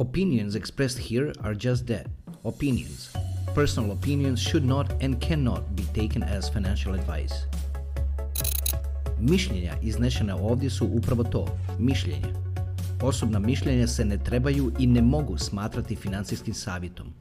Opinions expressed here are just that opinions. Personal opinions should not and cannot be taken as financial advice. Mišljenja iznešena ovdje su upravo to, mišljenje. Osobna mišljenja se ne trebaju i ne mogu smatrati financijskim savjetom.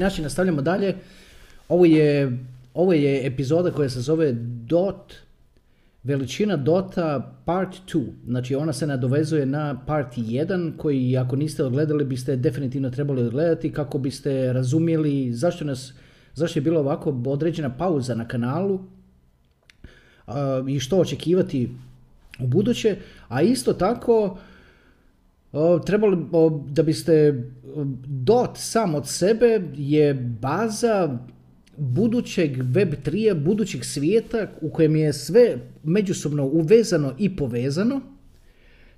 Način, nastavljamo dalje. Ovo je, ovo je epizoda koja se zove DOT, veličina DOTA part 2. Znači ona se nadovezuje na part 1 koji ako niste odgledali biste definitivno trebali odgledati kako biste razumjeli zašto nas zašto je bila ovako određena pauza na kanalu i što očekivati u buduće, a isto tako trebali, da biste dot sam od sebe je baza budućeg web 3 budućeg svijeta u kojem je sve međusobno uvezano i povezano.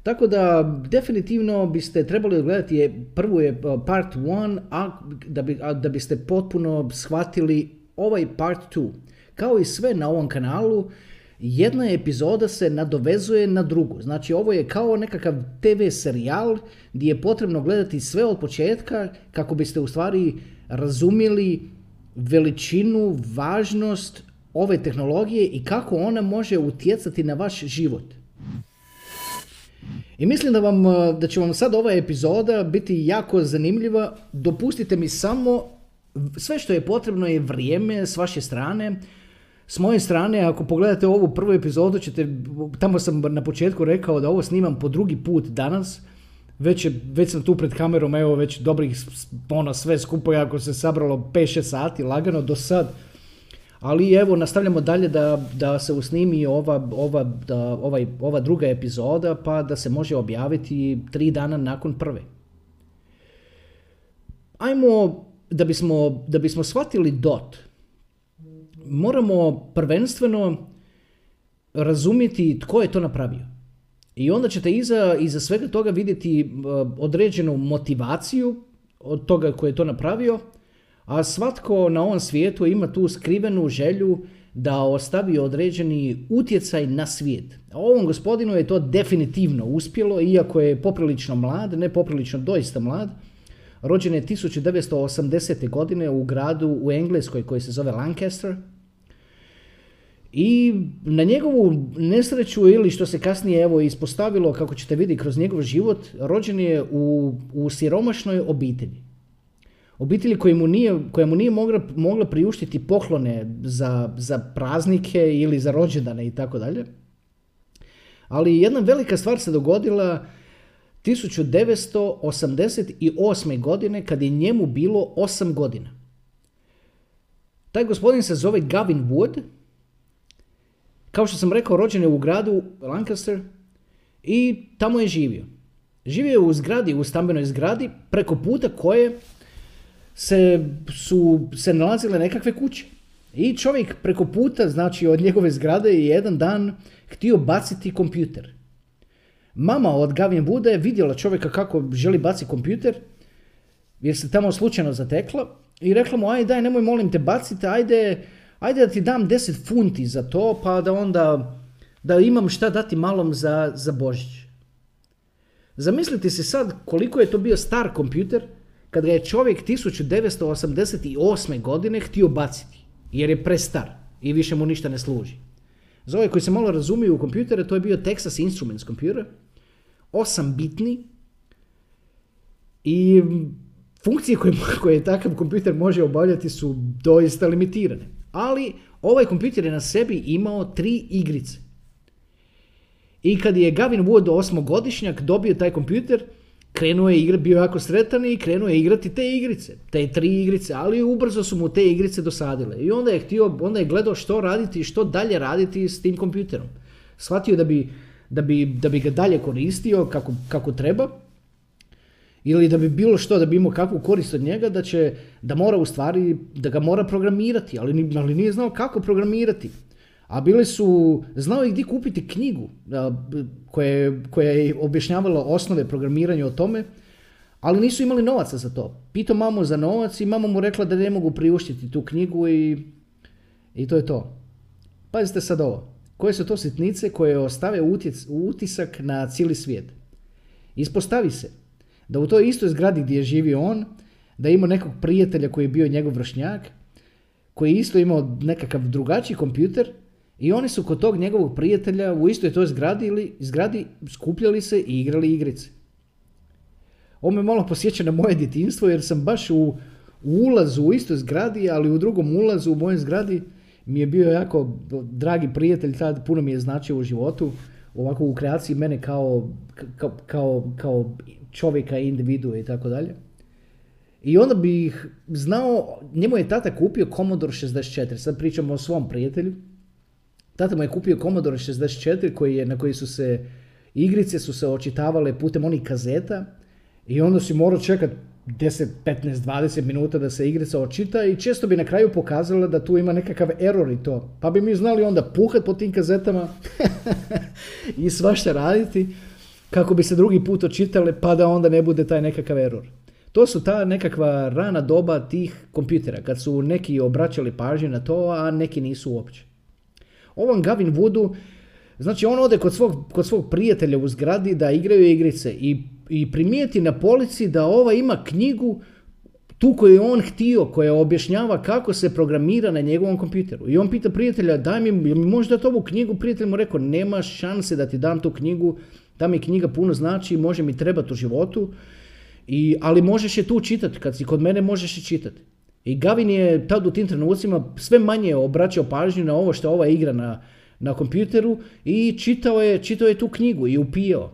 Tako da definitivno biste trebali gledati je, prvu je part 1, a da, bi, a da biste potpuno shvatili ovaj part 2. Kao i sve na ovom kanalu, jedna epizoda se nadovezuje na drugu. Znači ovo je kao nekakav TV serijal gdje je potrebno gledati sve od početka kako biste u stvari razumjeli veličinu, važnost ove tehnologije i kako ona može utjecati na vaš život. I mislim da, vam, da će vam sad ova epizoda biti jako zanimljiva. Dopustite mi samo, sve što je potrebno je vrijeme s vaše strane. S moje strane, ako pogledate ovu prvu epizodu, ćete, tamo sam na početku rekao da ovo snimam po drugi put danas. Već, je, već sam tu pred kamerom, evo već dobrih, ono sve skupo, ako se sabralo 5-6 sati, lagano do sad. Ali evo, nastavljamo dalje da, da se usnimi ova, ova, da, ovaj, ova druga epizoda, pa da se može objaviti tri dana nakon prve. Ajmo, da bismo, da bismo shvatili DOT, moramo prvenstveno razumjeti tko je to napravio. I onda ćete iza, iza svega toga vidjeti određenu motivaciju od toga koji je to napravio, a svatko na ovom svijetu ima tu skrivenu želju da ostavi određeni utjecaj na svijet. Ovom gospodinu je to definitivno uspjelo, iako je poprilično mlad, ne poprilično doista mlad. Rođen je 1980. godine u gradu u Engleskoj koji se zove Lancaster. I na njegovu nesreću ili što se kasnije evo ispostavilo kako ćete vidjeti kroz njegov život, rođen je u, u siromašnoj obitelji. Obitelji koja mu nije, koja mu nije mogla, mogla priuštiti poklone za, za praznike ili za rođendane i tako dalje. Ali jedna velika stvar se dogodila 1988. godine kad je njemu bilo 8 godina. Taj gospodin se zove Gavin Wood. Kao što sam rekao, rođen je u gradu Lancaster i tamo je živio. Živio je u zgradi, u stambenoj zgradi, preko puta koje se, su se nalazile nekakve kuće. I čovjek preko puta, znači od njegove zgrade je jedan dan htio baciti kompjuter. Mama od Gavin Buda je vidjela čovjeka kako želi baciti kompjuter, jer se tamo slučajno zatekla i rekla mu, aj daj, nemoj molim te baciti, ajde, ajde da ti dam 10 funti za to, pa da onda, da imam šta dati malom za, za Božić. Zamislite se sad koliko je to bio star kompjuter, kad ga je čovjek 1988. godine htio baciti, jer je prestar i više mu ništa ne služi. Za ove koji se malo razumiju u kompjutere, to je bio Texas Instruments kompjuter, 8 bitni i funkcije koje, koje takav kompjuter može obavljati su doista limitirane. Ali ovaj kompjuter je na sebi imao tri igrice. I kad je Gavin Wood osmogodišnjak dobio taj kompjuter, krenuo je igrati, bio jako sretan i krenuo je igrati te igrice, te tri igrice, ali ubrzo su mu te igrice dosadile. I onda je htio, onda je gledao što raditi i što dalje raditi s tim kompjuterom. Shvatio da bi, da bi, da bi ga dalje koristio kako, kako treba, ili da bi bilo što, da bi imao kakvu korist od njega, da će, da mora u stvari, da ga mora programirati, ali, ali nije znao kako programirati. A bili su, znao je gdje kupiti knjigu koja, koja je objašnjavala osnove programiranja o tome, ali nisu imali novaca za to. Pitao mamu za novac i mama mu rekla da ne mogu priuštiti tu knjigu i, i to je to. Pazite sad ovo. Koje su to sitnice koje ostave utisak na cijeli svijet? Ispostavi se da u toj istoj zgradi gdje je živio on, da je imao nekog prijatelja koji je bio njegov vršnjak, koji je isto imao nekakav drugačiji kompjuter i oni su kod tog njegovog prijatelja u istoj toj zgradi, ili, zgradi skupljali se i igrali igrice. Ovo me malo posjeća na moje djetinstvo jer sam baš u, ulazu u istoj zgradi, ali u drugom ulazu u mojoj zgradi mi je bio jako dragi prijatelj, tad puno mi je značio u životu, ovako u kreaciji mene kao, kao, kao, kao čovjeka, individue i tako dalje. I onda bih znao, njemu je tata kupio Commodore 64, sad pričamo o svom prijatelju. Tata mu je kupio Commodore 64 koji je, na koji su se igrice su se očitavale putem onih kazeta i onda si morao čekati 10, 15, 20 minuta da se igrica očita i često bi na kraju pokazala da tu ima nekakav error i to. Pa bi mi znali onda puhat po tim kazetama i svašta raditi kako bi se drugi put očitale pa da onda ne bude taj nekakav error. To su ta nekakva rana doba tih kompjutera, kad su neki obraćali pažnju na to, a neki nisu uopće. Ovom Gavin Woodu, znači on ode kod svog, kod svog prijatelja u zgradi da igraju igrice i, i primijeti na polici da ova ima knjigu tu koju je on htio, koja objašnjava kako se programira na njegovom kompjuteru. I on pita prijatelja, daj mi, mi možeš dati ovu knjigu? Prijatelj mu rekao, nema šanse da ti dam tu knjigu, ta mi knjiga puno znači, može mi trebati u životu, i, ali možeš je tu čitati, kad si kod mene možeš je čitati. I Gavin je tad u tim trenucima sve manje obraćao pažnju na ovo što ova igra na, na kompjuteru i čitao je, čitao je tu knjigu i upijao.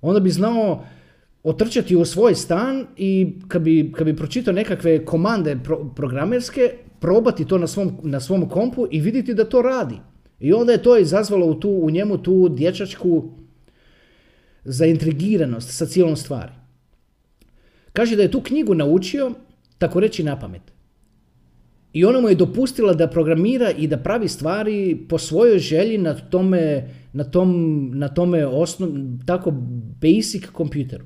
Onda bi znao otrčati u svoj stan i kad bi, kad bi pročitao nekakve komande programerske, probati to na svom, na svom kompu i vidjeti da to radi. I onda je to izazvalo u, tu, u njemu tu dječačku zaintrigiranost sa cijelom stvari. Kaže da je tu knjigu naučio, tako reći, na pamet. I ona mu je dopustila da programira i da pravi stvari po svojoj želji na tome, na tom, na tome osnov, tako basic kompjuteru.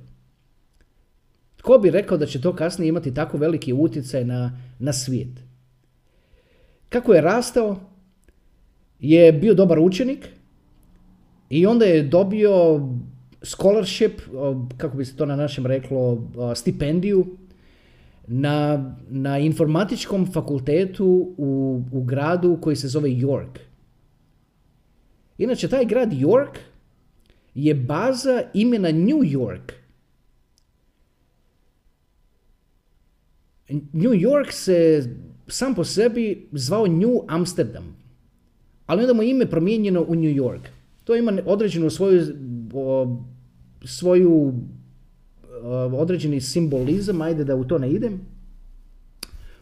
Tko bi rekao da će to kasnije imati tako veliki utjecaj na, na svijet? Kako je rastao, je bio dobar učenik i onda je dobio scholarship, kako bi se to na našem reklo, stipendiju na, na informatičkom fakultetu u, u gradu koji se zove York. Inače, taj grad York je baza imena New York. New York se sam po sebi zvao New Amsterdam, ali onda mu ime promijenjeno u New York. To ima određenu svoju svoju uh, određeni simbolizam, ajde da u to ne idem.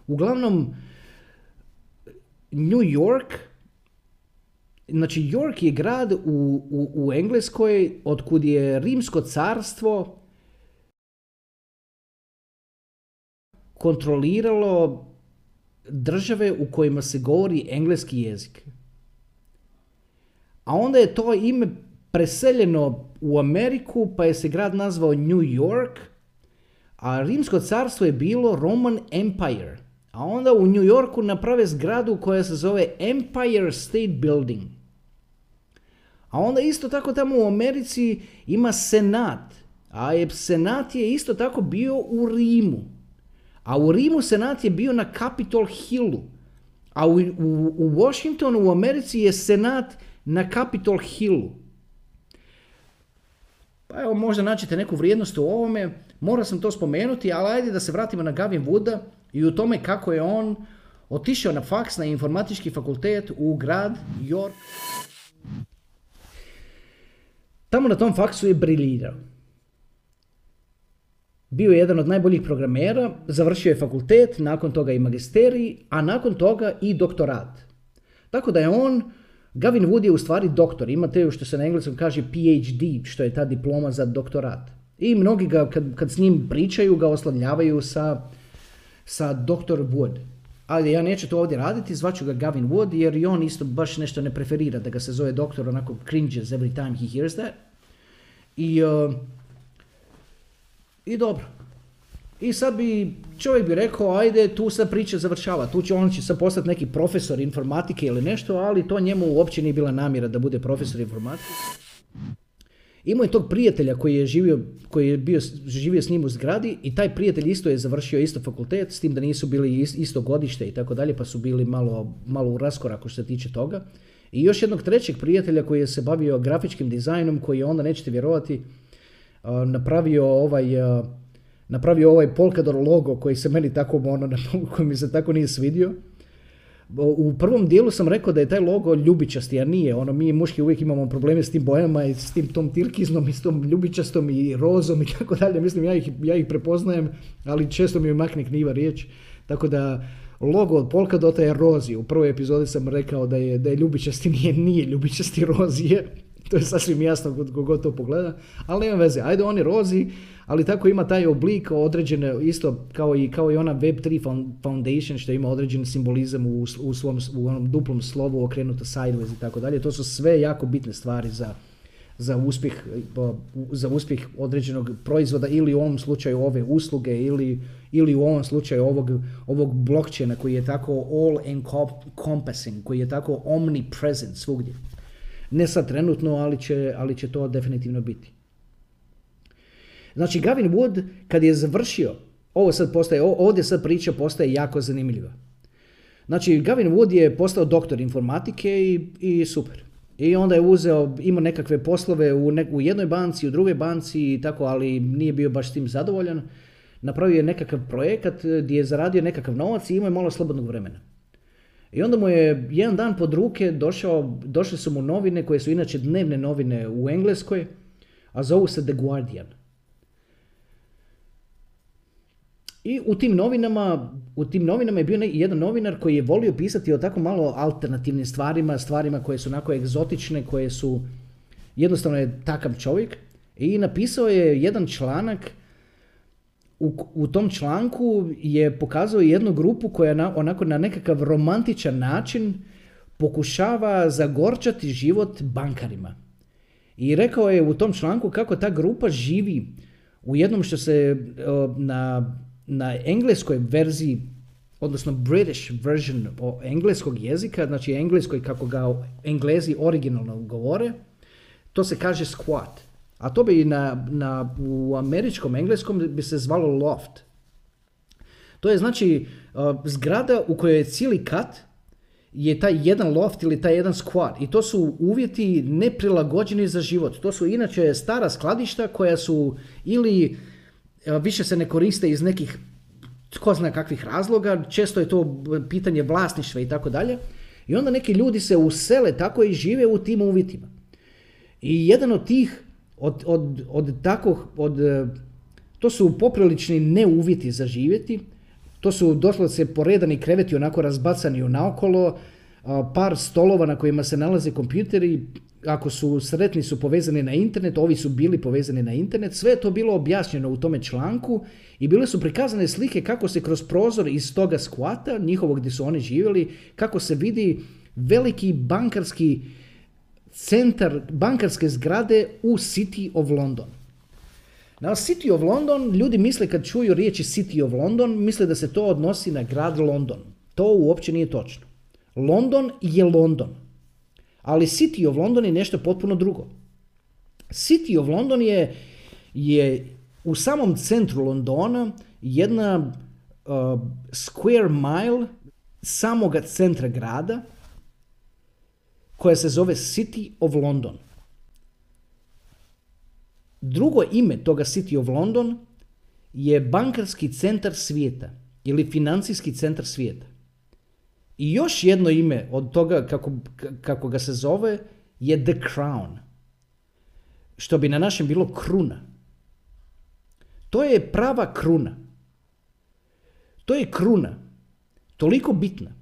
Uglavnom, New York, znači York je grad u, u, u Engleskoj otkud je rimsko carstvo kontroliralo države u kojima se govori engleski jezik. A onda je to ime preseljeno u Ameriku, pa je se grad nazvao New York, a rimsko carstvo je bilo Roman Empire. A onda u New Yorku naprave zgradu koja se zove Empire State Building. A onda isto tako tamo u Americi ima senat. A je, senat je isto tako bio u Rimu. A u Rimu senat je bio na Capitol Hillu. A u, u, u Washingtonu u Americi je senat na Capitol Hillu. Pa evo, možda naćete neku vrijednost u ovome, morao sam to spomenuti, ali ajde da se vratimo na Gavin Wooda i u tome kako je on otišao na faks na informatički fakultet u grad York. Tamo na tom faksu je briljirao. Bio je jedan od najboljih programera, završio je fakultet, nakon toga i magisterij, a nakon toga i doktorat. Tako da je on Gavin Wood je u stvari doktor, imate što se na engleskom kaže PhD, što je ta diploma za doktorat. I mnogi ga, kad, kad s njim pričaju, ga oslavljavaju sa, sa doktor Wood. ali ja neću to ovdje raditi, zvaću ga Gavin Wood, jer i on isto baš nešto ne preferira da ga se zove doktor, onako cringes every time he hears that. I, uh, i dobro. I sad bi, čovjek bi rekao, ajde, tu sad priča završava, tu će on će sad postati neki profesor informatike ili nešto, ali to njemu uopće nije bila namjera da bude profesor informatike. Imao je tog prijatelja koji je živio, koji je bio, živio s njim u zgradi i taj prijatelj isto je završio isto fakultet, s tim da nisu bili isto godište i tako dalje, pa su bili malo, malo u raskoraku što se tiče toga. I još jednog trećeg prijatelja koji je se bavio grafičkim dizajnom, koji je onda, nećete vjerovati, napravio ovaj, napravio ovaj Polkador logo koji se meni tako, ono, koji mi se tako nije svidio. U prvom dijelu sam rekao da je taj logo ljubičasti, a nije. Ono, mi muški uvijek imamo probleme s tim bojama i s tim tom tirkiznom i s tom ljubičastom i rozom i tako dalje. Mislim, ja ih, ja ih prepoznajem, ali često mi makne knjiva riječ. Tako da logo od Polkadota je rozi. U prvoj epizodi sam rekao da je, da je ljubičasti, nije, nije ljubičasti rozije. To je sasvim jasno kod to pogleda. Ali nema veze, ajde oni rozi, ali tako ima taj oblik određene, isto kao i, kao i ona Web3 Foundation što ima određen simbolizam u, u, svom, u onom duplom slovu okrenuto sideways i tako dalje. To su sve jako bitne stvari za, za uspjeh, za uspjeh određenog proizvoda ili u ovom slučaju ove usluge ili, ili u ovom slučaju ovog, ovog blockchaina koji je tako all encompassing, koji je tako omnipresent svugdje. Ne sad trenutno, ali će, ali će to definitivno biti. Znači Gavin Wood kad je završio, ovo sad postaje, ovdje sad priča postaje jako zanimljiva. Znači Gavin Wood je postao doktor informatike i, i super. I onda je uzeo, imao nekakve poslove u, u jednoj banci, u drugoj banci i tako, ali nije bio baš s tim zadovoljan. Napravio je nekakav projekat gdje je zaradio nekakav novac i imao je malo slobodnog vremena. I onda mu je jedan dan pod ruke došao, došle su mu novine koje su inače dnevne novine u Engleskoj, a zovu se The Guardian. I u tim novinama, u tim novinama je bio jedan novinar koji je volio pisati o tako malo alternativnim stvarima, stvarima koje su onako egzotične, koje su jednostavno je takav čovjek. I napisao je jedan članak u, u tom članku je pokazao jednu grupu koja na, onako na nekakav romantičan način pokušava zagorčati život bankarima. I rekao je u tom članku kako ta grupa živi u jednom što se na na engleskoj verziji, odnosno British version engleskog jezika, znači engleskoj kako ga englezi originalno govore, to se kaže squat. A to bi na, na, u američkom engleskom bi se zvalo loft. To je znači uh, zgrada u kojoj je cijeli kat je taj jedan loft ili taj jedan squat. I to su uvjeti neprilagođeni za život. To su inače stara skladišta koja su ili više se ne koriste iz nekih tko zna kakvih razloga, često je to pitanje vlasništva i tako dalje. I onda neki ljudi se usele tako i žive u tim uvjetima. I jedan od tih, od, od, od od, to su poprilični neuvjeti za živjeti, to su doslovce poredani kreveti onako razbacani naokolo, par stolova na kojima se nalaze kompjuteri, ako su sretni su povezani na internet, ovi su bili povezani na internet, sve je to bilo objašnjeno u tome članku i bile su prikazane slike kako se kroz prozor iz toga skvata, njihovog gdje su oni živjeli, kako se vidi veliki bankarski centar, bankarske zgrade u City of London. Na City of London, ljudi misle kad čuju riječi City of London, misle da se to odnosi na grad London. To uopće nije točno. London je London. Ali City of London je nešto potpuno drugo. City of London je, je u samom centru Londona jedna uh, square mile samoga centra grada koja se zove City of London. Drugo ime toga City of London je bankarski centar svijeta ili financijski centar svijeta. I još jedno ime od toga kako, kako ga se zove je The Crown. Što bi na našem bilo kruna. To je prava kruna. To je kruna. Toliko bitna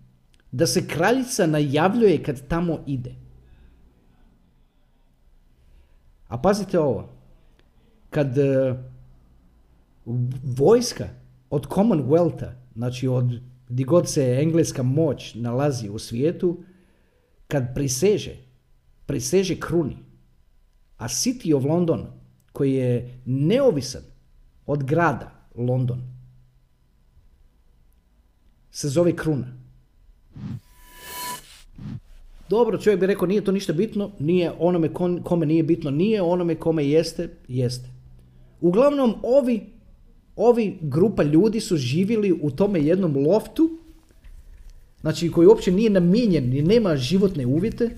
da se kraljica najavljuje kad tamo ide. A pazite ovo. Kad uh, vojska od Commonwealtha, znači od di god se engleska moć nalazi u svijetu, kad priseže, priseže kruni. A City of London, koji je neovisan od grada London, se zove kruna. Dobro, čovjek bi rekao nije to ništa bitno, nije onome kome nije bitno, nije onome kome jeste, jeste. Uglavnom, ovi, ovi grupa ljudi su živjeli u tome jednom loftu, znači koji uopće nije namijenjen i nema životne uvjete,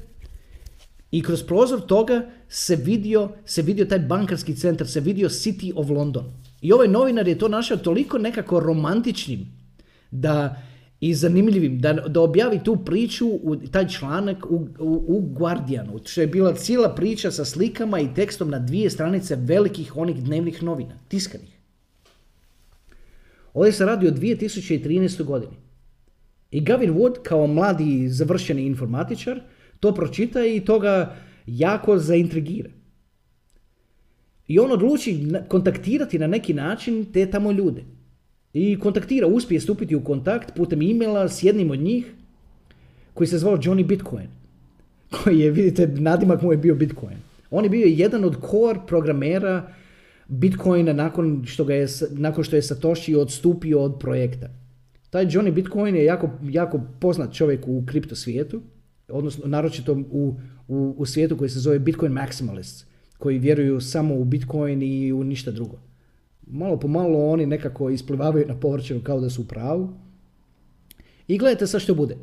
i kroz prozor toga se vidio, se vidio taj bankarski centar, se vidio City of London. I ovaj novinar je to našao toliko nekako romantičnim da i zanimljivim da, da objavi tu priču, u, taj članak u, u, u Guardianu, što je bila cijela priča sa slikama i tekstom na dvije stranice velikih onih dnevnih novina, tiskanih. Ovdje se radi o 2013. godini. I Gavin Wood, kao mladi završeni informatičar, to pročita i to ga jako zaintrigira. I on odluči kontaktirati na neki način te tamo ljude i kontaktira, uspije stupiti u kontakt putem e-maila s jednim od njih koji se zvao Johnny Bitcoin. Koji je, vidite, nadimak mu je bio Bitcoin. On je bio jedan od core programera Bitcoina nakon što, ga je, nakon što je Satoshi odstupio od projekta. Taj Johnny Bitcoin je jako, jako poznat čovjek u kripto svijetu, odnosno naročito u, u, u svijetu koji se zove Bitcoin Maximalists, koji vjeruju samo u Bitcoin i u ništa drugo malo po malo oni nekako isplivavaju na površinu kao da su u pravu. I gledajte sad što bude.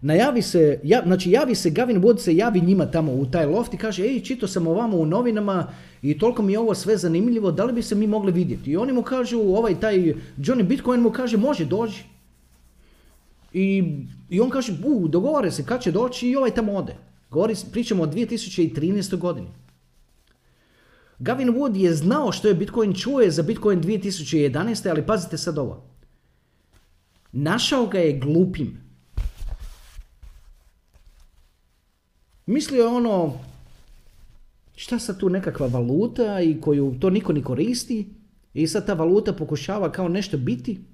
Najavi se, ja, znači javi se, Gavin Wood se javi njima tamo u taj loft i kaže, ej, čito sam ovamo u novinama i toliko mi je ovo sve zanimljivo, da li bi se mi mogli vidjeti? I oni mu kažu, ovaj taj Johnny Bitcoin mu kaže, može, dođi. I, i on kaže, u, dogovore se kad će doći i ovaj tamo ode. Govori, pričamo o 2013. godini. Gavin Wood je znao što je Bitcoin, čuje za Bitcoin 2011. ali pazite sad ovo. Našao ga je glupim. Mislio je ono, šta sad tu nekakva valuta i koju to niko ni koristi i sad ta valuta pokušava kao nešto biti,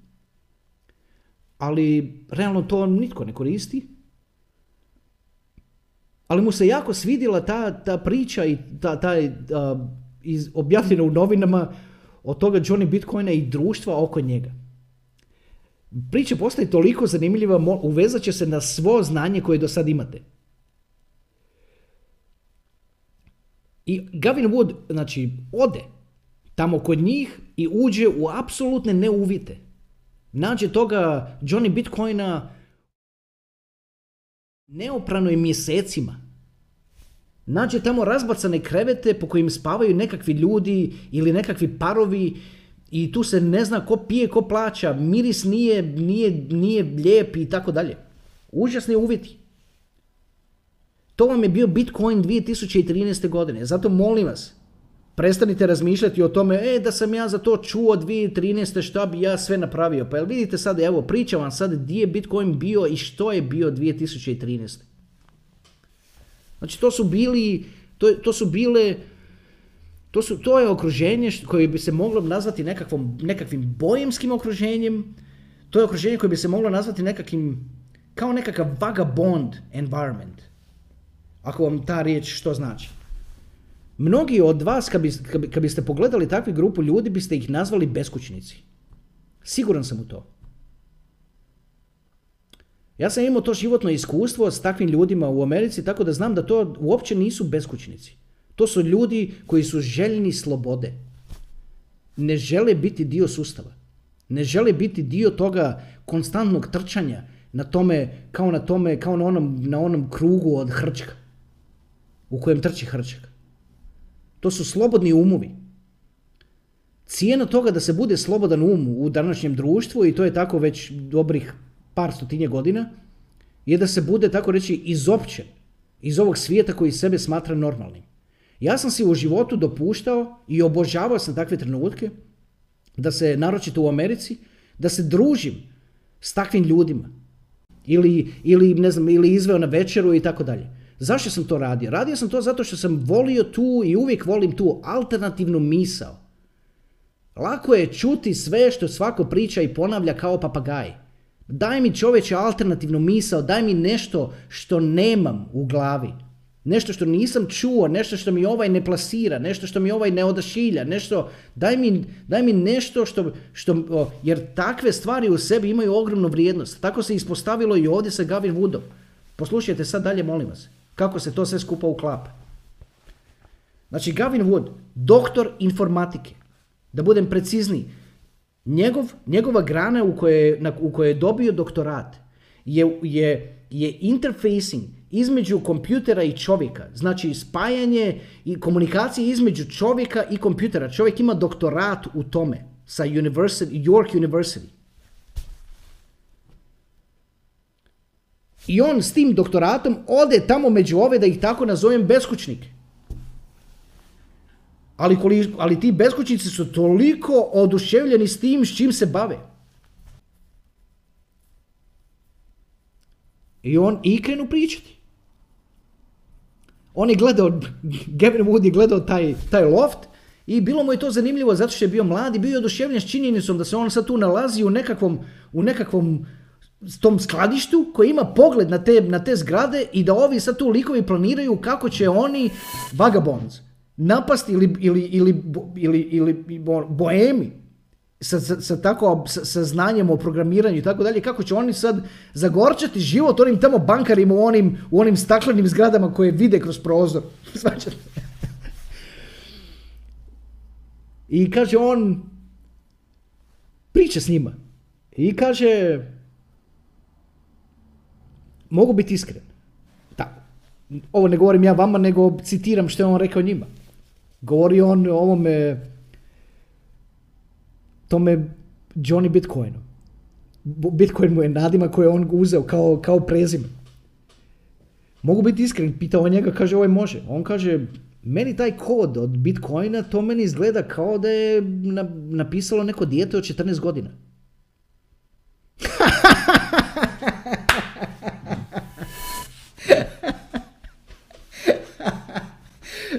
ali realno to nitko ne koristi. Ali mu se jako svidjela ta, ta priča i ta, taj iz, objavljeno u novinama od toga Johnny Bitcoina i društva oko njega. Priča postaje toliko zanimljiva, uvezat će se na svo znanje koje do sad imate. I Gavin Wood, znači, ode tamo kod njih i uđe u apsolutne neuvite. Nađe toga Johnny Bitcoina neoprano i mjesecima nađe tamo razbacane krevete po kojim spavaju nekakvi ljudi ili nekakvi parovi i tu se ne zna ko pije, ko plaća, miris nije, nije, nije lijep i tako dalje. Užasni uvjeti. To vam je bio Bitcoin 2013. godine. Zato molim vas, prestanite razmišljati o tome, e, da sam ja za to čuo 2013. šta bi ja sve napravio. Pa jel vidite sad, evo, pričam vam sad gdje je Bitcoin bio i što je bio 2013. Znači to su bili, to, to su bile, to, su, to je okruženje koje bi se moglo nazvati nekakvom, nekakvim bojemskim okruženjem, to je okruženje koje bi se moglo nazvati nekakvim, kao nekakav vagabond environment. Ako vam ta riječ što znači. Mnogi od vas, kad, bi, kad biste pogledali takvu grupu ljudi, biste ih nazvali beskućnici. Siguran sam u to. Ja sam imao to životno iskustvo s takvim ljudima u Americi, tako da znam da to uopće nisu beskućnici. To su ljudi koji su željni slobode. Ne žele biti dio sustava. Ne žele biti dio toga konstantnog trčanja na tome, kao na tome, kao na onom, na onom krugu od hrčka u kojem trči hrčak. To su slobodni umovi. Cijena toga da se bude slobodan um u današnjem društvu i to je tako već dobrih par stotinje godina, je da se bude, tako reći, izopćen iz ovog svijeta koji sebe smatra normalnim. Ja sam si u životu dopuštao i obožavao sam takve trenutke, da se, naročito u Americi, da se družim s takvim ljudima. Ili, ili, ne znam, ili izveo na večeru i tako dalje. Zašto sam to radio? Radio sam to zato što sam volio tu i uvijek volim tu alternativnu misao. Lako je čuti sve što svako priča i ponavlja kao papagaj. Daj mi čovječe alternativnu misao, daj mi nešto što nemam u glavi. Nešto što nisam čuo, nešto što mi ovaj ne plasira, nešto što mi ovaj ne odašilja, nešto, daj mi, daj mi nešto što, što, jer takve stvari u sebi imaju ogromnu vrijednost. Tako se ispostavilo i ovdje sa Gavin Woodom. Poslušajte sad dalje, molim vas, kako se to sve skupa uklapa. Znači, Gavin Wood, doktor informatike, da budem precizniji, njegov, njegova grana u kojoj, na, u kojoj je dobio doktorat je, je, je interfacing između kompjutera i čovjeka. Znači spajanje i komunikacije između čovjeka i kompjutera. Čovjek ima doktorat u tome sa University, York University. I on s tim doktoratom ode tamo među ove, da ih tako nazovem, beskućnike. Ali, ali ti beskućnici su toliko oduševljeni s tim s čim se bave. I on i krenu pričati. On je gledao, Gavin Wood je gledao taj, taj loft i bilo mu je to zanimljivo zato što je bio mlad i bio je oduševljen s činjenicom da se on sad tu nalazi u nekakvom, u nekakvom tom skladištu koji ima pogled na te, na te zgrade i da ovi sad tu likovi planiraju kako će oni vagabonds napasti ili, ili, ili, ili, ili boemi sa, sa, sa, tako, sa, znanjem o programiranju i tako dalje, kako će oni sad zagorčati život onim tamo bankarima u onim, u onim staklenim zgradama koje vide kroz prozor. I kaže on, priča s njima. I kaže, mogu biti iskren. Tako. Ovo ne govorim ja vama, nego citiram što je on rekao njima. Govori on o ovome tome Johnny Bitcoinu. Bitcoin mu je nadima koje je on uzeo kao, kao prezime. Mogu biti iskren, pitao njega, kaže ovaj može. On kaže, meni taj kod od Bitcoina, to meni izgleda kao da je napisalo neko dijete od 14 godina.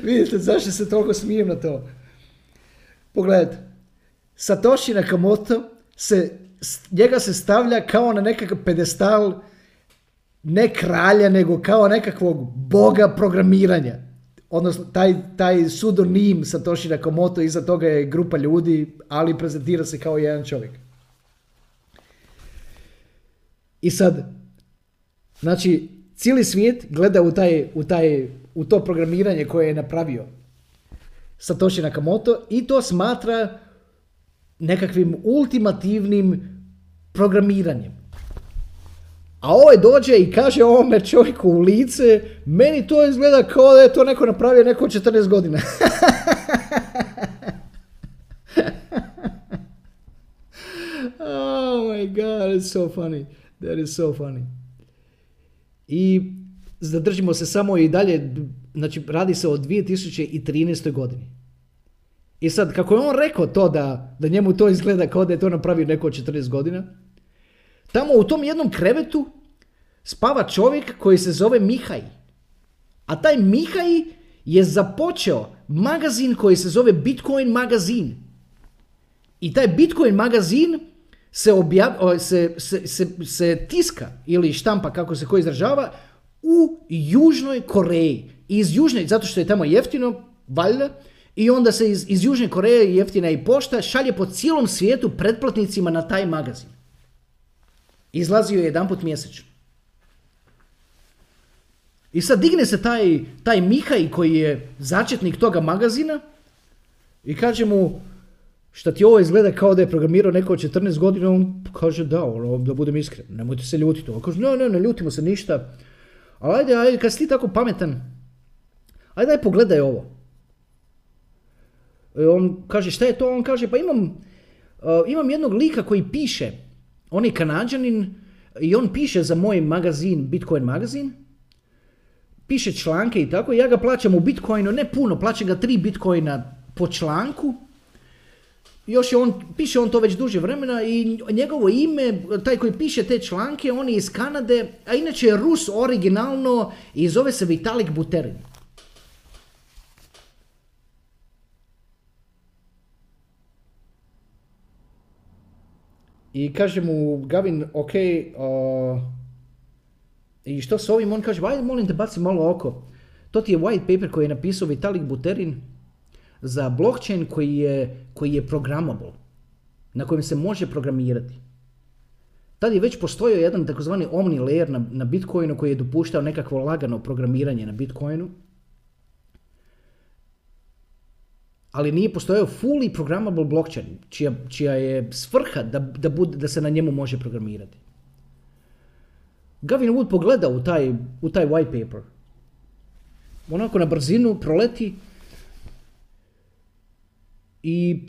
Vidite, zašto se toliko smijem na to? Pogledajte. Satoshi Nakamoto se, njega se stavlja kao na nekakav pedestal ne kralja, nego kao nekakvog boga programiranja. Odnosno, taj, taj sudonim Satoshi Nakamoto, iza toga je grupa ljudi, ali prezentira se kao jedan čovjek. I sad, znači, cijeli svijet gleda u, taj, u, taj, u to programiranje koje je napravio Satoshi Nakamoto i to smatra nekakvim ultimativnim programiranjem. A ovaj dođe i kaže ovome čovjeku u lice, meni to izgleda kao da je to neko napravio neko 14 godina. oh my god, it's so funny. That is so funny. I zadržimo se samo i dalje, znači radi se o 2013. godini. I sad, kako je on rekao to da, da njemu to izgleda kao da je to napravio neko od 14 godina, tamo u tom jednom krevetu spava čovjek koji se zove Mihaj. A taj Mihaj je započeo magazin koji se zove Bitcoin magazin. I taj Bitcoin magazin se, objav, se, se, se, se tiska ili štampa, kako se ko izražava, u Južnoj Koreji. Iz Južne, zato što je tamo jeftino, valjda, i onda se iz, iz Južne Koreje jeftina i pošta šalje po cijelom svijetu pretplatnicima na taj magazin. Izlazio je jedan put mjesečno. I sad digne se taj, taj Mihaj koji je začetnik toga magazina i kaže mu šta ti ovo izgleda kao da je programirao neko od 14 godina, on kaže da, ono, da budem iskren, nemojte se ljutiti. On kaže ne, ne, ne ljutimo se ništa, ali ajde, ajde, kad si ti tako pametan, ajde daj pogledaj ovo. E, on kaže šta je to? On kaže pa imam, uh, imam jednog lika koji piše, on je kanadžanin i on piše za moj magazin, Bitcoin magazin, piše članke i tako, ja ga plaćam u Bitcoinu, ne puno, plaćam ga tri Bitcoina po članku, još je on, piše on to već duže vremena i njegovo ime, taj koji piše te članke, on je iz Kanade, a inače je Rus originalno i zove se Vitalik Buterin. I kaže mu Gavin, ok, uh, i što s ovim? On kaže, ajde molim te baci malo oko. To ti je white paper koji je napisao Vitalik Buterin za blockchain koji je, koji je programmable, na kojem se može programirati. Tad je već postojao jedan takozvani omni layer na, na Bitcoinu koji je dopuštao nekakvo lagano programiranje na Bitcoinu. Ali nije postojao fully programmable blockchain, čija, čija je svrha da, da, bude, da se na njemu može programirati. Gavin Wood pogleda u taj, u taj white paper. Onako na brzinu proleti i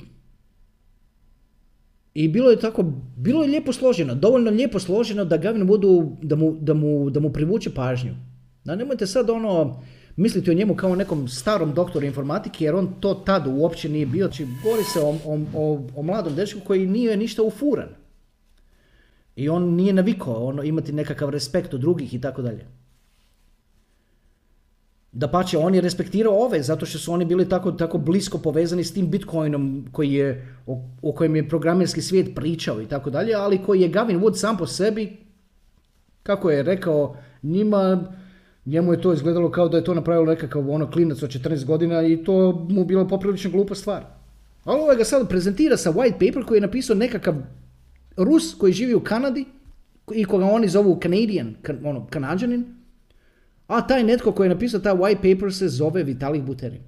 i bilo je tako, bilo je lijepo složeno, dovoljno lijepo složeno da Gavin Woodu, da mu, da mu, da mu privuče pažnju. Da nemojte sad ono, misliti o njemu kao nekom starom doktoru informatike, jer on to tad uopće nije bio. Znači, govori se o, o, o, o mladom dečku koji nije ništa ufuran. I on nije navikao ono, imati nekakav respekt od drugih i tako dalje. Da pače, on je respektirao ove, zato što su oni bili tako, tako blisko povezani s tim Bitcoinom koji je, o, o kojem je programerski svijet pričao i tako dalje, ali koji je Gavin Wood sam po sebi, kako je rekao, njima, njemu je to izgledalo kao da je to napravilo nekakav ono klinac od 14 godina i to mu bilo poprilično glupa stvar. Ali ovaj ga sad prezentira sa white paper koji je napisao nekakav Rus koji živi u Kanadi i koga oni zovu Canadian, kan, ono, Kanadžanin, a taj netko koji je napisao taj white paper se zove Vitalik Buterin.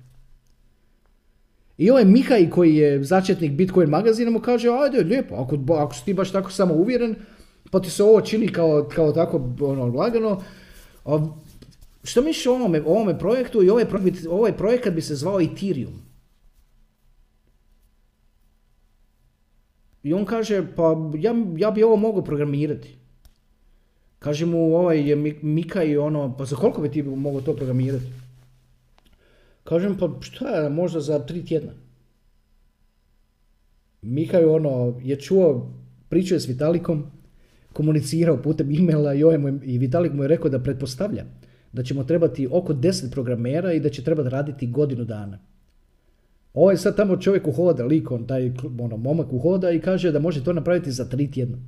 I ovaj Mihaj koji je začetnik Bitcoin magazina mu kaže, ajde, lijepo, ako, ako si ti baš tako samo uvjeren, pa ti se ovo čini kao, kao tako ono, lagano, a, što misliš o ovome, ovome projektu i ovaj, ovaj projekat bi se zvao Ethereum. I on kaže, pa ja, ja bi ovo mogao programirati. Kaže mu ovaj je Mika i ono, pa za koliko bi ti mogao to programirati? Kažem, pa šta je, možda za tri tjedna. Mika je ono, je čuo, pričao s Vitalikom, komunicirao putem e-maila i, ovaj mu, i Vitalik mu je rekao da pretpostavlja da ćemo trebati oko 10 programera i da će trebati raditi godinu dana. Ovo je sad tamo čovjek uhoda, lik on, taj ono, momak uhoda i kaže da može to napraviti za tri tjedna.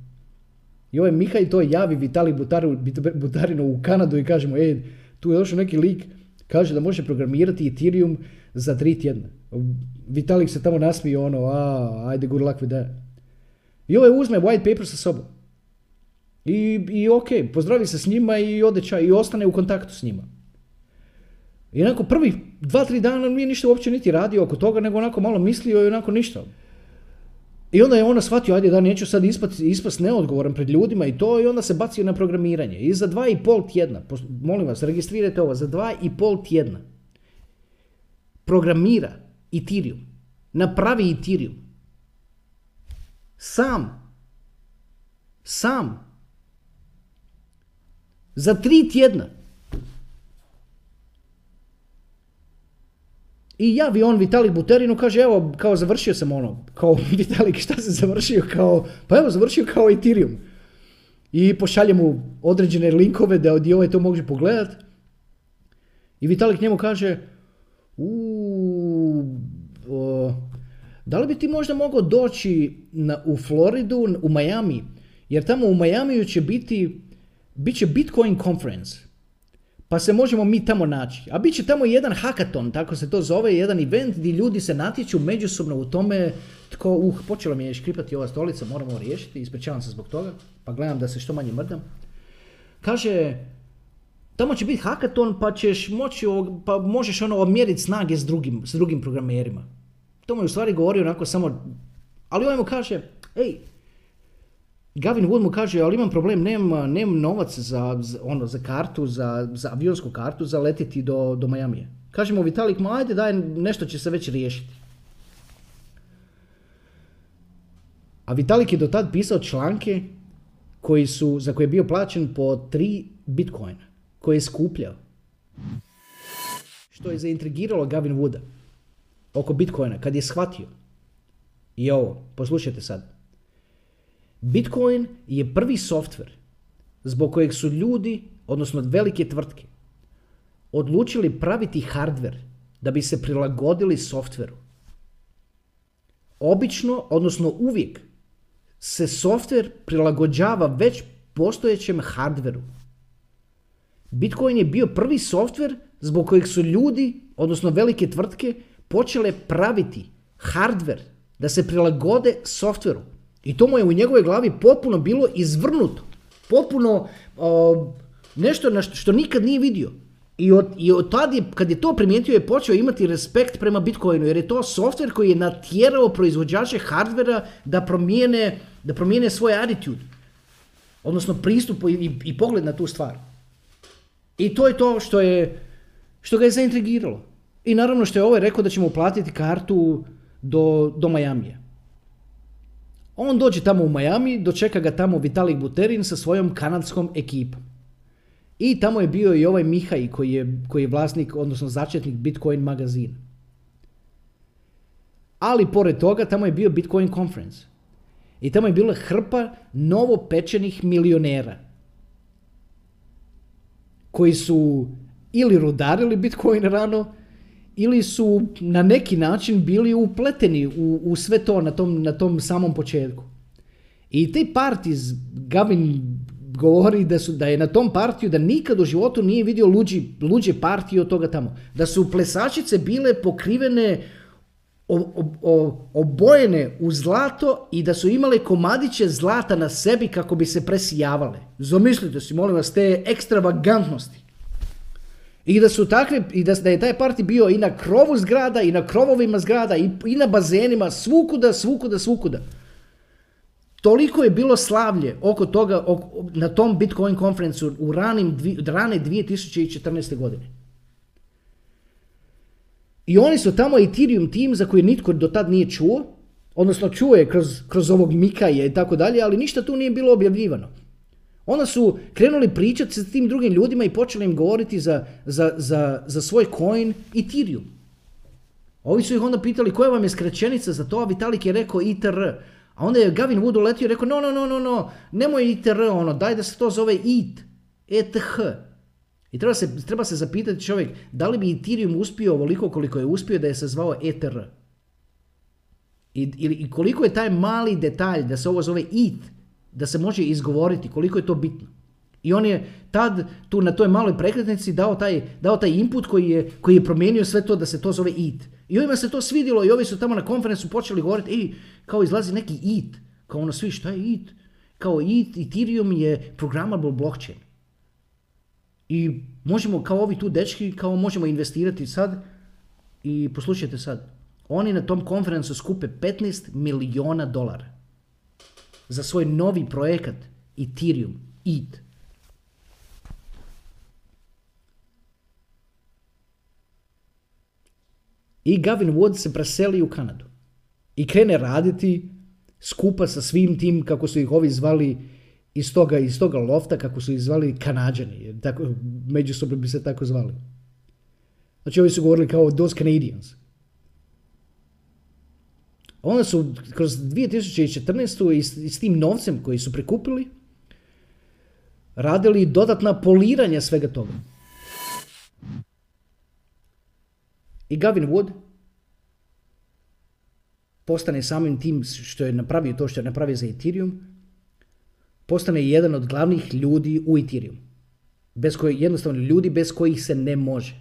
I ovaj Mihaj to javi Vitali Butarinu u Kanadu i kaže mu, ej, tu je došao neki lik, kaže da može programirati Ethereum za tri tjedna. Vitalik se tamo nasmije ono, a, ajde, good luck with that. I ovaj uzme white paper sa sobom. I, i ok, pozdravi se s njima i ode i ostane u kontaktu s njima. I onako prvih dva, tri dana nije ništa uopće niti radio oko toga, nego onako malo mislio i onako ništa. I onda je ona shvatio, ajde da neću sad ispast, ispast neodgovoran pred ljudima i to, i onda se bacio na programiranje. I za dva i pol tjedna, molim vas, registrirajte ovo, za dva i pol tjedna programira Ethereum, napravi Ethereum. Sam. Sam. Za tri tjedna. I javi on Vitalik Buterinu, kaže evo, kao završio sam ono, kao Vitalik šta se završio, kao, pa evo završio kao Ethereum. I pošalje mu određene linkove da od ovaj to može pogledat. I Vitalik njemu kaže, u, da li bi ti možda mogao doći na, u Floridu, u Miami, jer tamo u Miamiju će biti, bit će Bitcoin conference pa se možemo mi tamo naći. A bit će tamo jedan hakaton, tako se to zove, jedan event gdje ljudi se natječu međusobno u tome tko, uh, počela mi je škripati ova stolica, moramo riješiti, ispričavam se zbog toga, pa gledam da se što manje mrdam. Kaže, tamo će biti hakaton pa ćeš moći, pa možeš ono odmjeriti snage s drugim, s drugim programerima. To mu je u stvari govorio onako samo, ali ovaj mu kaže, ej, Gavin Wood mu kaže, ali imam problem, nemam, nemam novac za, za, ono, za kartu, za, za avionsku kartu, za letiti do, do Majamije. Kaže mu Vitalik, ma ajde daj, nešto će se već riješiti. A Vitalik je do tad pisao članke koji su, za koje je bio plaćen po tri bitcoina, koje je skupljao. Što je zaintrigiralo Gavin Wooda oko bitcoina, kad je shvatio. I ovo, poslušajte sad. Bitcoin je prvi softver zbog kojeg su ljudi, odnosno velike tvrtke, odlučili praviti hardware da bi se prilagodili softveru. Obično, odnosno uvijek, se softver prilagođava već postojećem hardveru. Bitcoin je bio prvi softver zbog kojeg su ljudi, odnosno velike tvrtke, počele praviti hardver da se prilagode softveru. I to mu je u njegovoj glavi potpuno bilo izvrnuto. Potpuno nešto na što, nikad nije vidio. I od, i od tad je, kad je to primijetio, je počeo imati respekt prema Bitcoinu, jer je to softver koji je natjerao proizvođače hardvera da promijene, da promijene svoj attitude. Odnosno pristup i, i pogled na tu stvar. I to je to što, je, što ga je zaintrigiralo. I naravno što je ovaj rekao da ćemo uplatiti kartu do, do Majamija. On dođe tamo u Miami, dočeka ga tamo Vitalik Buterin sa svojom kanadskom ekipom. I tamo je bio i ovaj Mihaj koji je, koji je vlasnik, odnosno začetnik Bitcoin magazina. Ali pored toga tamo je bio Bitcoin conference. I tamo je bila hrpa novopečenih milionera koji su ili rudarili Bitcoin rano ili su na neki način bili upleteni u, u sve to na tom, na tom samom početku. I te partiz, Gavin govori da, su, da je na tom partiju, da nikad u životu nije vidio luđi, luđe partije od toga tamo. Da su plesačice bile pokrivene, obojene u zlato i da su imale komadiće zlata na sebi kako bi se presijavale. Zamislite si, molim vas, te ekstravagantnosti. I da su takve, i da, da je taj parti bio i na krovu zgrada, i na krovovima zgrada, i, i na bazenima, svukuda, svukuda, svukuda. Toliko je bilo slavlje oko toga, na tom Bitcoin konferencu u ranim, rane 2014. godine. I oni su tamo Ethereum team za koji nitko do tad nije čuo, odnosno čuje kroz, kroz ovog Mikaje i tako dalje, ali ništa tu nije bilo objavljivano. Onda su krenuli pričati sa tim drugim ljudima i počeli im govoriti za, za, za, za svoj coin Ethereum. Ovi su ih onda pitali koja vam je skraćenica za to, a Vitalik je rekao ITR. A onda je Gavin Wood uletio i rekao, no, no, no, no, no, nemoj ITR, ono, daj da se to zove ETH, ETH. I treba se, treba se zapitati čovjek, da li bi Ethereum uspio ovoliko koliko je uspio da je se zvao ETR. I, i koliko je taj mali detalj da se ovo zove ETH, da se može izgovoriti koliko je to bitno. I on je tad tu na toj maloj prekretnici dao taj, dao taj input koji je, koji je promijenio sve to da se to zove ETH. I ovima se to svidjelo i ovi su tamo na konferencu počeli govoriti, ej, kao izlazi neki ETH. Kao ono svi, šta je ETH? Kao ETH, Ethereum je programmable blockchain. I možemo, kao ovi tu dečki, kao možemo investirati sad i poslušajte sad. Oni na tom konferencu skupe 15 miliona dolara za svoj novi projekat Ethereum, ETH. I Gavin Wood se preseli u Kanadu i krene raditi skupa sa svim tim, kako su ih ovi zvali iz toga, iz toga lofta, kako su ih zvali Kanadžani, tako, međusobno bi se tako zvali. Znači ovi su govorili kao those Canadians. Onda su kroz 2014. i s, tim novcem koji su prikupili radili dodatna poliranja svega toga. I Gavin Wood postane samim tim što je napravio to što je napravio za Ethereum, postane jedan od glavnih ljudi u Ethereum. Bez koji, jednostavno ljudi bez kojih se ne može.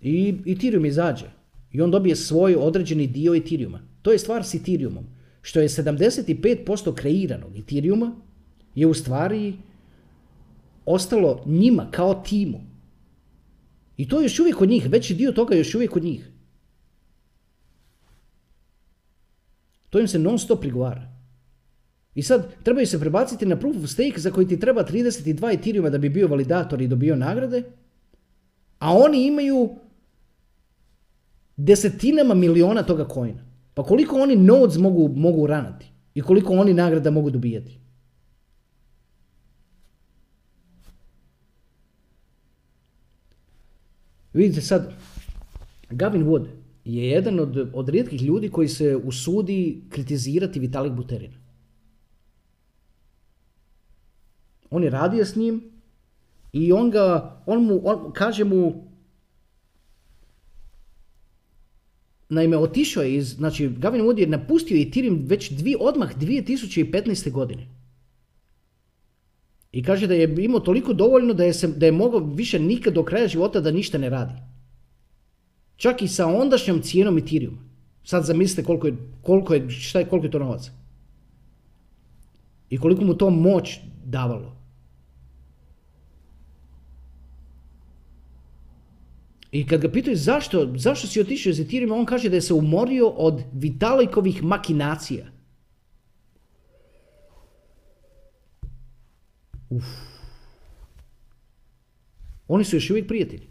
I Ethereum izađe. I on dobije svoj određeni dio Ethereuma. To je stvar s Ethereumom. Što je 75% kreiranog Ethereuma je u stvari ostalo njima kao timu. I to je još uvijek kod njih, veći dio toga je još uvijek kod njih. To im se non stop prigovara. I sad trebaju se prebaciti na proof of stake za koji ti treba 32 Ethereuma da bi bio validator i dobio nagrade, a oni imaju desetinama miliona toga coina. Pa koliko oni nodes mogu, mogu ranati i koliko oni nagrada mogu dobijati. Vidite sad, Gavin Wood je jedan od, od rijetkih ljudi koji se usudi kritizirati Vitalik Buterina. On je radio s njim i on ga, on mu, on kaže mu naime, otišao je iz, znači, Gavin Wood je napustio Ethereum već dvi, odmah 2015. godine. I kaže da je imao toliko dovoljno da je, se, da je mogao više nikad do kraja života da ništa ne radi. Čak i sa ondašnjom cijenom Ethereum. Sad zamislite koliko je, koliko je, šta je, koliko je to novaca. I koliko mu to moć davalo. I kad ga pitaju zašto, zašto si otišao iz Ethereum, on kaže da je se umorio od Vitalikovih makinacija. Uf. Oni su još uvijek prijatelji.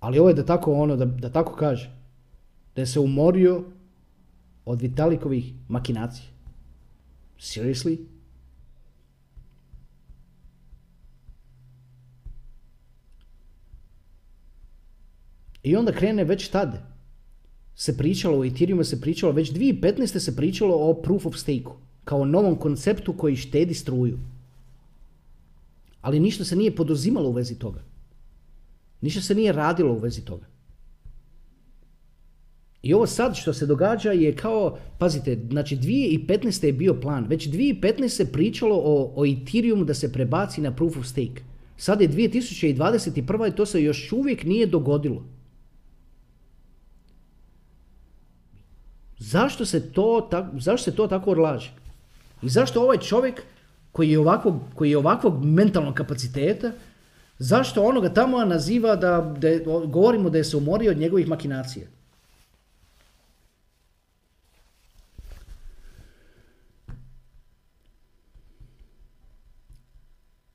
Ali ovo je da tako ono, da, da tako kaže. Da je se umorio od Vitalikovih makinacija. Seriously? I onda krene već tad. Se pričalo, u Ethereumu se pričalo, već 2015. se pričalo o proof of stake kao novom konceptu koji štedi struju. Ali ništa se nije poduzimalo u vezi toga. Ništa se nije radilo u vezi toga. I ovo sad što se događa je kao, pazite, znači 2015. je bio plan, već 2015. se pričalo o, o Ethereumu da se prebaci na proof of stake. Sad je 2021. i to se još uvijek nije dogodilo. Zašto se to, zašto se to tako odlaže? I zašto ovaj čovjek koji je ovakvog, koji je ovakvog mentalnog kapaciteta, zašto onoga tamo naziva da, da govorimo da je se umorio od njegovih makinacija?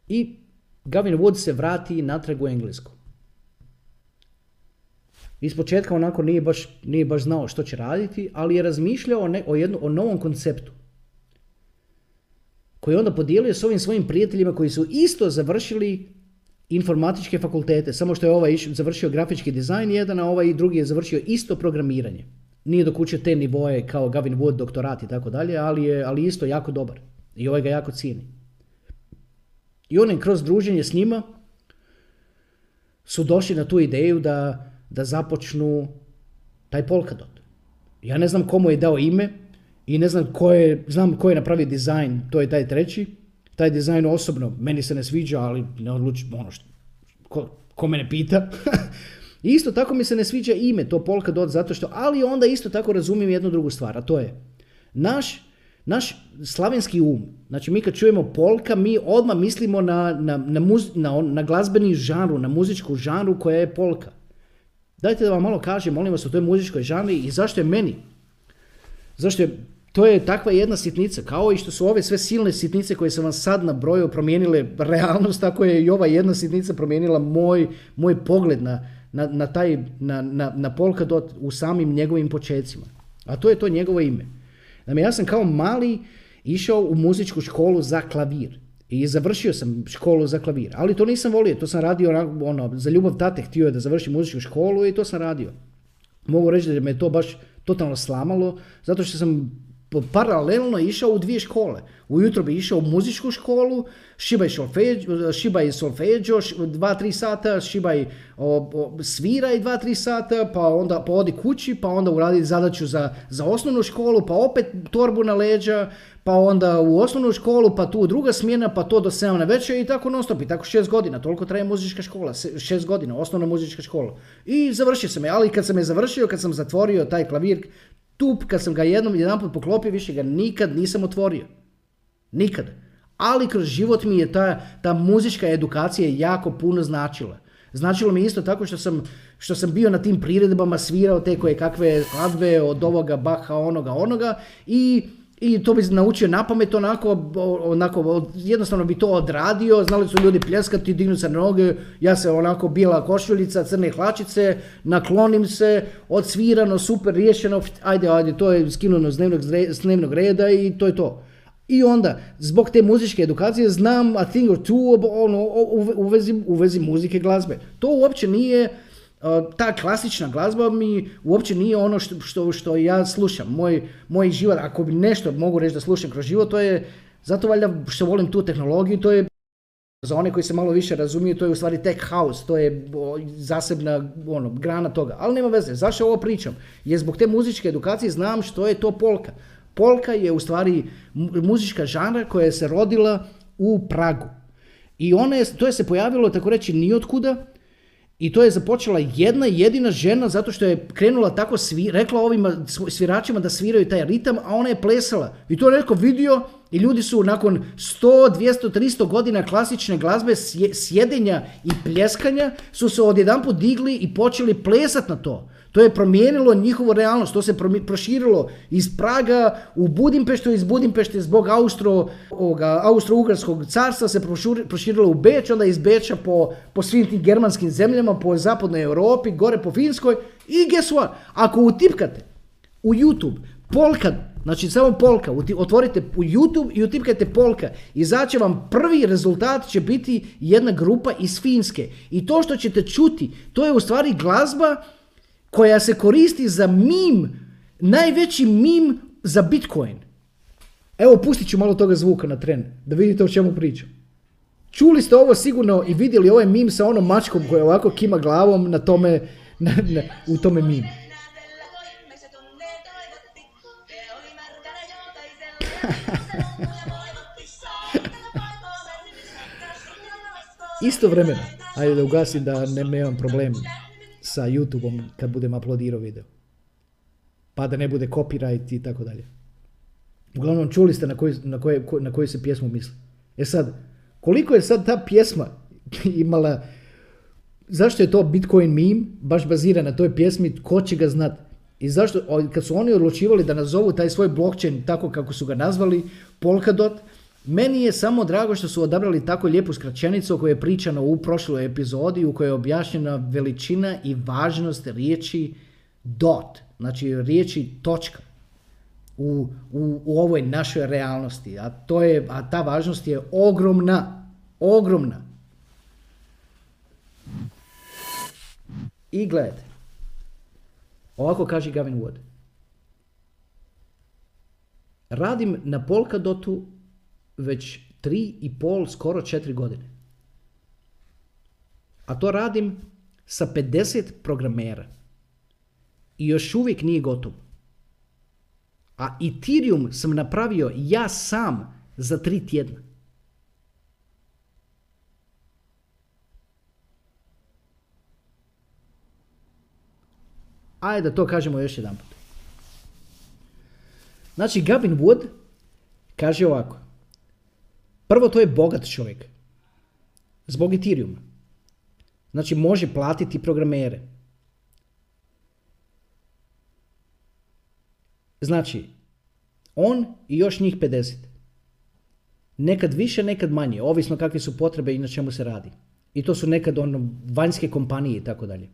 I Gavin Wood se vrati natrag u Englesku. Iz početka onako nije baš, nije baš znao što će raditi, ali je razmišljao o, ne, o, jedno, o novom konceptu. Koji onda podijelio s ovim svojim prijateljima koji su isto završili informatičke fakultete, samo što je ovaj završio grafički dizajn jedan, a ovaj drugi je završio isto programiranje. Nije dok učio te nivoje kao Gavin Wood, doktorat i tako dalje, ali je ali isto jako dobar. I ovaj ga jako cijeni. I on je kroz druženje s njima su došli na tu ideju da da započnu taj Polkadot. Ja ne znam komu je dao ime i ne znam ko je, znam ko je napravio dizajn, to je taj treći. Taj dizajn osobno, meni se ne sviđa, ali ne odlučim, ono što, ko, ko mene pita. isto tako mi se ne sviđa ime, to Polkadot, zato što, ali onda isto tako razumijem jednu drugu stvar, a to je, naš, naš slavenski um, znači mi kad čujemo polka, mi odmah mislimo na, na, na, na, na glazbeni žanru, na muzičku žanru koja je polka. Dajte da vam malo kažem, molim vas, o toj muzičkoj žanri i zašto je meni. Zašto je, to je takva jedna sitnica, kao i što su ove sve silne sitnice koje sam vam sad nabrojio promijenile realnost, tako je i ova jedna sitnica promijenila moj, moj pogled na, na, na taj, na, na, na Polkadot u samim njegovim počecima. A to je to njegovo ime. Naime, ja sam kao mali išao u muzičku školu za klavir. I završio sam školu za klavir, ali to nisam volio, to sam radio ono, za ljubav tate, htio je da završim muzičku školu i to sam radio. Mogu reći da me to baš totalno slamalo, zato što sam paralelno išao u dvije škole. Ujutro bi išao u muzičku školu, šibaj, solfeđo, šibaj solfeđo, dva, tri sata, šibaj o, sviraj dva, tri sata, pa onda pa odi kući, pa onda uradi zadaću za, za osnovnu školu, pa opet torbu na leđa, pa onda u osnovnu školu, pa tu druga smjena, pa to do 7 na večer i tako non stop. I tako šest godina, toliko traje muzička škola, šest godina, osnovna muzička škola. I završio sam je, ali kad sam je završio, kad sam zatvorio taj klavir, tup, kad sam ga jednom, jedan put poklopio, više ga nikad nisam otvorio. Nikad. Ali kroz život mi je ta, ta muzička edukacija jako puno značila. Značilo mi isto tako što sam, što sam bio na tim priredbama, svirao te koje kakve skladbe od ovoga, baha, onoga, onoga i i to bi naučio na pamet onako, onako, jednostavno bi to odradio, znali su ljudi pljeskati, dignu se noge, ja se onako bila košuljica, crne hlačice, naklonim se, odsvirano, super riješeno, ajde, ajde, to je skinuno s dnevnog, s dnevnog reda i to je to. I onda, zbog te muzičke edukacije, znam a thing or two ono, u, vezi, u muzike glazbe. To uopće nije, ta klasična glazba mi uopće nije ono što, što, što ja slušam. Moj, moj život, ako bi nešto mogu reći da slušam kroz život, to je zato valjda što volim tu tehnologiju, to je Za one koji se malo više razumiju, to je u stvari tech house, to je zasebna ono, grana toga. Ali nema veze, zašto ovo pričam? Jer zbog te muzičke edukacije znam što je to polka. Polka je u stvari muzička žanra koja se rodila u Pragu. I ona to je se pojavilo, tako reći, nijotkuda, i to je započela jedna jedina žena zato što je krenula tako, svi, rekla ovim sviračima da sviraju taj ritam, a ona je plesala. I to je neko vidio i ljudi su nakon 100, 200, 300 godina klasične glazbe, sjedenja i pljeskanja, su se odjedanput digli i počeli plesati na to. To je promijenilo njihovu realnost, to se proširilo iz Praga u Budimpeštu, iz Budimpešte zbog Austro, Austro-Ugarskog carstva se proširilo u Beč, onda iz Beča po, po svim tim germanskim zemljama, po zapadnoj Europi, gore po Finskoj i guess what? Ako utipkate u YouTube polka, znači samo polka, otvorite u YouTube i utipkajte polka, izaće vam prvi rezultat će biti jedna grupa iz Finske. I to što ćete čuti, to je u stvari glazba koja se koristi za mim, najveći mim za Bitcoin. Evo, pustit ću malo toga zvuka na tren, da vidite o čemu pričam. Čuli ste ovo sigurno i vidjeli ovaj mim sa onom mačkom koja ovako kima glavom na tome, na, na, u tome mim. Isto vremena, ajde da ugasim da ne, nemam problem sa YouTubeom kad budem uploadirao video. Pa da ne bude copyright i tako dalje. Uglavnom čuli ste na koju, na, koje, na koju se pjesmu misli. E sad, koliko je sad ta pjesma imala, zašto je to Bitcoin meme, baš bazira na toj pjesmi, ko će ga znat? I zašto, kad su oni odlučivali da nazovu taj svoj blockchain tako kako su ga nazvali, Polkadot, meni je samo drago što su odabrali tako lijepu skraćenicu o je pričano u prošloj epizodi u kojoj je objašnjena veličina i važnost riječi dot, znači riječi točka u, u, u ovoj našoj realnosti. A, to je, a ta važnost je ogromna, ogromna. I gledajte, ovako kaže Gavin Wood. Radim na Polkadotu već tri i pol, skoro četiri godine. A to radim sa 50 programera. I još uvijek nije gotovo. A Ethereum sam napravio ja sam za tri tjedna. Ajde da to kažemo još jedan put. Znači, Gavin Wood kaže ovako. Prvo, to je bogat čovjek. Zbog Ethereuma. Znači, može platiti programere. Znači, on i još njih 50. Nekad više, nekad manje, ovisno kakve su potrebe i na čemu se radi. I to su nekad ono vanjske kompanije i tako dalje.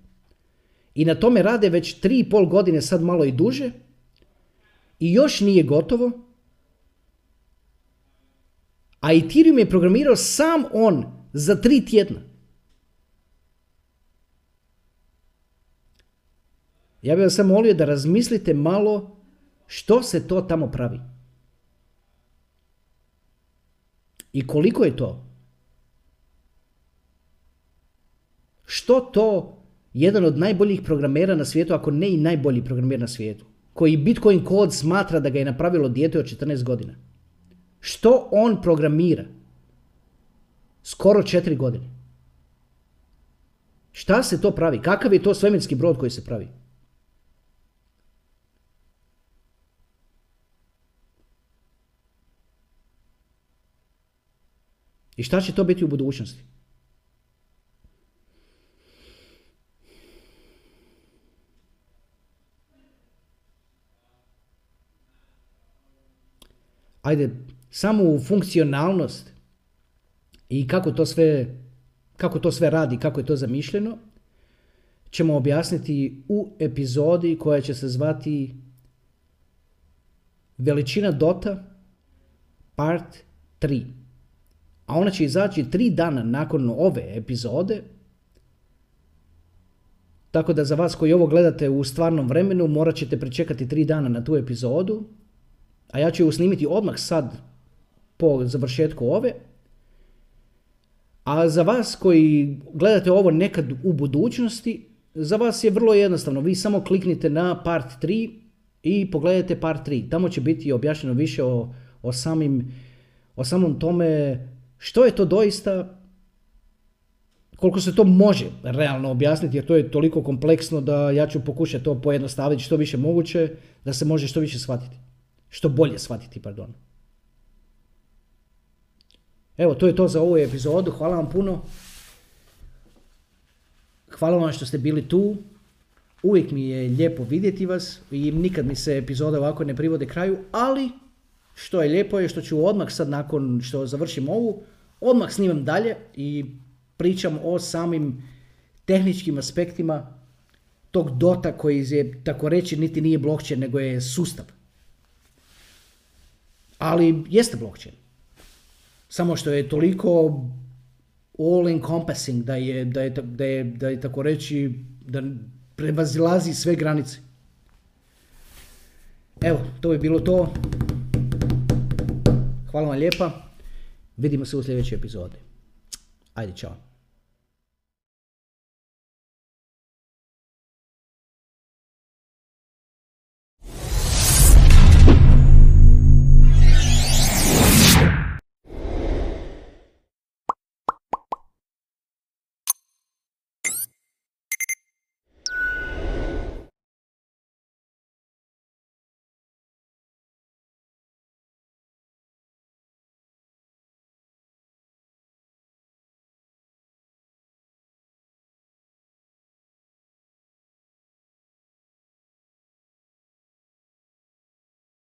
I na tome rade već 3,5 godine, sad malo i duže. I još nije gotovo a Ethereum je programirao sam on za tri tjedna. Ja bih vas samo molio da razmislite malo što se to tamo pravi. I koliko je to? Što to jedan od najboljih programera na svijetu, ako ne i najbolji programer na svijetu, koji Bitcoin kod smatra da ga je napravilo dijete od 14 godina. Što on programira? Skoro četiri godine. Šta se to pravi? Kakav je to svemirski brod koji se pravi? I šta će to biti u budućnosti? Ajde, samu funkcionalnost i kako to sve, kako to sve radi, kako je to zamišljeno, ćemo objasniti u epizodi koja će se zvati Veličina Dota part 3. A ona će izaći tri dana nakon ove epizode, tako da za vas koji ovo gledate u stvarnom vremenu morat ćete pričekati tri dana na tu epizodu, a ja ću ju snimiti odmah sad po završetku ove. A za vas koji gledate ovo nekad u budućnosti, za vas je vrlo jednostavno. Vi samo kliknite na part 3 i pogledajte part 3. Tamo će biti objašnjeno više o, o, samim, o samom tome što je to doista, koliko se to može realno objasniti, jer to je toliko kompleksno da ja ću pokušati to pojednostaviti što više moguće, da se može što više shvatiti. Što bolje shvatiti, pardon. Evo, to je to za ovu epizodu. Hvala vam puno. Hvala vam što ste bili tu. Uvijek mi je lijepo vidjeti vas i nikad mi se epizode ovako ne privode kraju, ali što je lijepo je što ću odmah sad nakon što završim ovu, odmah snimam dalje i pričam o samim tehničkim aspektima tog dota koji je, tako reći, niti nije blockchain, nego je sustav. Ali jeste blockchain. Samo što je toliko all encompassing da je, da je, da je, da je tako reći, da prevazilazi sve granice. Evo, to bi bilo to. Hvala vam lijepa. Vidimo se u sljedećoj epizodi. Ajde, čao.